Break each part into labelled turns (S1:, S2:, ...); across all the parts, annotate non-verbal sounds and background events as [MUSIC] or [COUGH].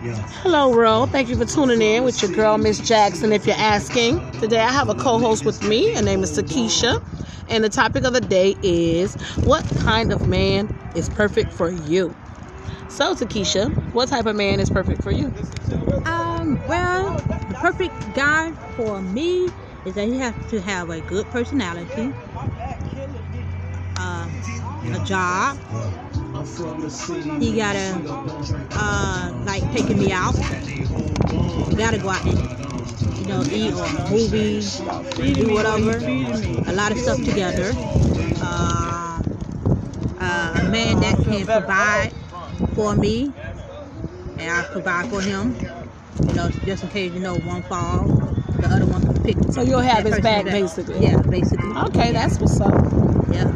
S1: Yeah.
S2: Hello, world. Thank you for tuning in with your girl, Miss Jackson. If you're asking, today I have a co host with me. Her name is Takesha. And the topic of the day is what kind of man is perfect for you? So, Takesha, what type of man is perfect for you?
S3: Um, well, the perfect guy for me is that he has to have a good personality, uh, a job. He gotta uh, like taking me out. We gotta go out and you know eat or movies, do whatever. A lot of stuff together. Uh, uh, a man that can provide for me, and I provide for him. You know, just in case you know one fall, the other one can pick.
S2: So you'll have his back, basically.
S3: Yeah, basically.
S2: Okay, that's what's up.
S3: Yeah.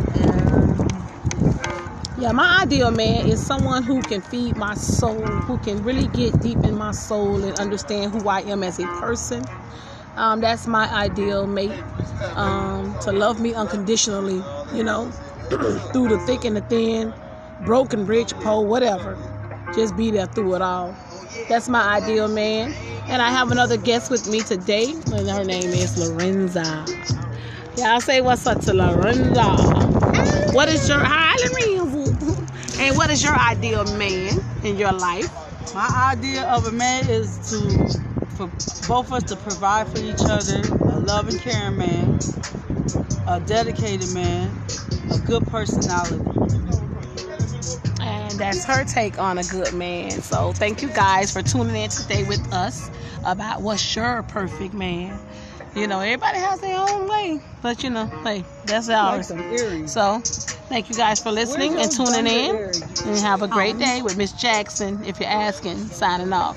S2: Yeah, my ideal man is someone who can feed my soul, who can really get deep in my soul and understand who I am as a person. Um, that's my ideal mate. Um, to love me unconditionally, you know, [CLEARS THROAT] through the thick and the thin, broken, rich, poor, whatever. Just be there through it all. That's my ideal man. And I have another guest with me today, and her name is Lorenza. Y'all say what's up to Lorenza. What is your hi Lorenza? And what is your ideal man in your life?
S4: My idea of a man is to for both of us to provide for each other, a loving, caring man, a dedicated man, a good personality.
S2: And that's her take on a good man. So thank you guys for tuning in today with us about what's your perfect man. You know, everybody has their own way, but you know, hey, that's
S4: Like
S2: ours.
S4: some.
S2: So, thank you guys for listening and tuning in. And have a great day with Miss Jackson. If you're asking, signing off.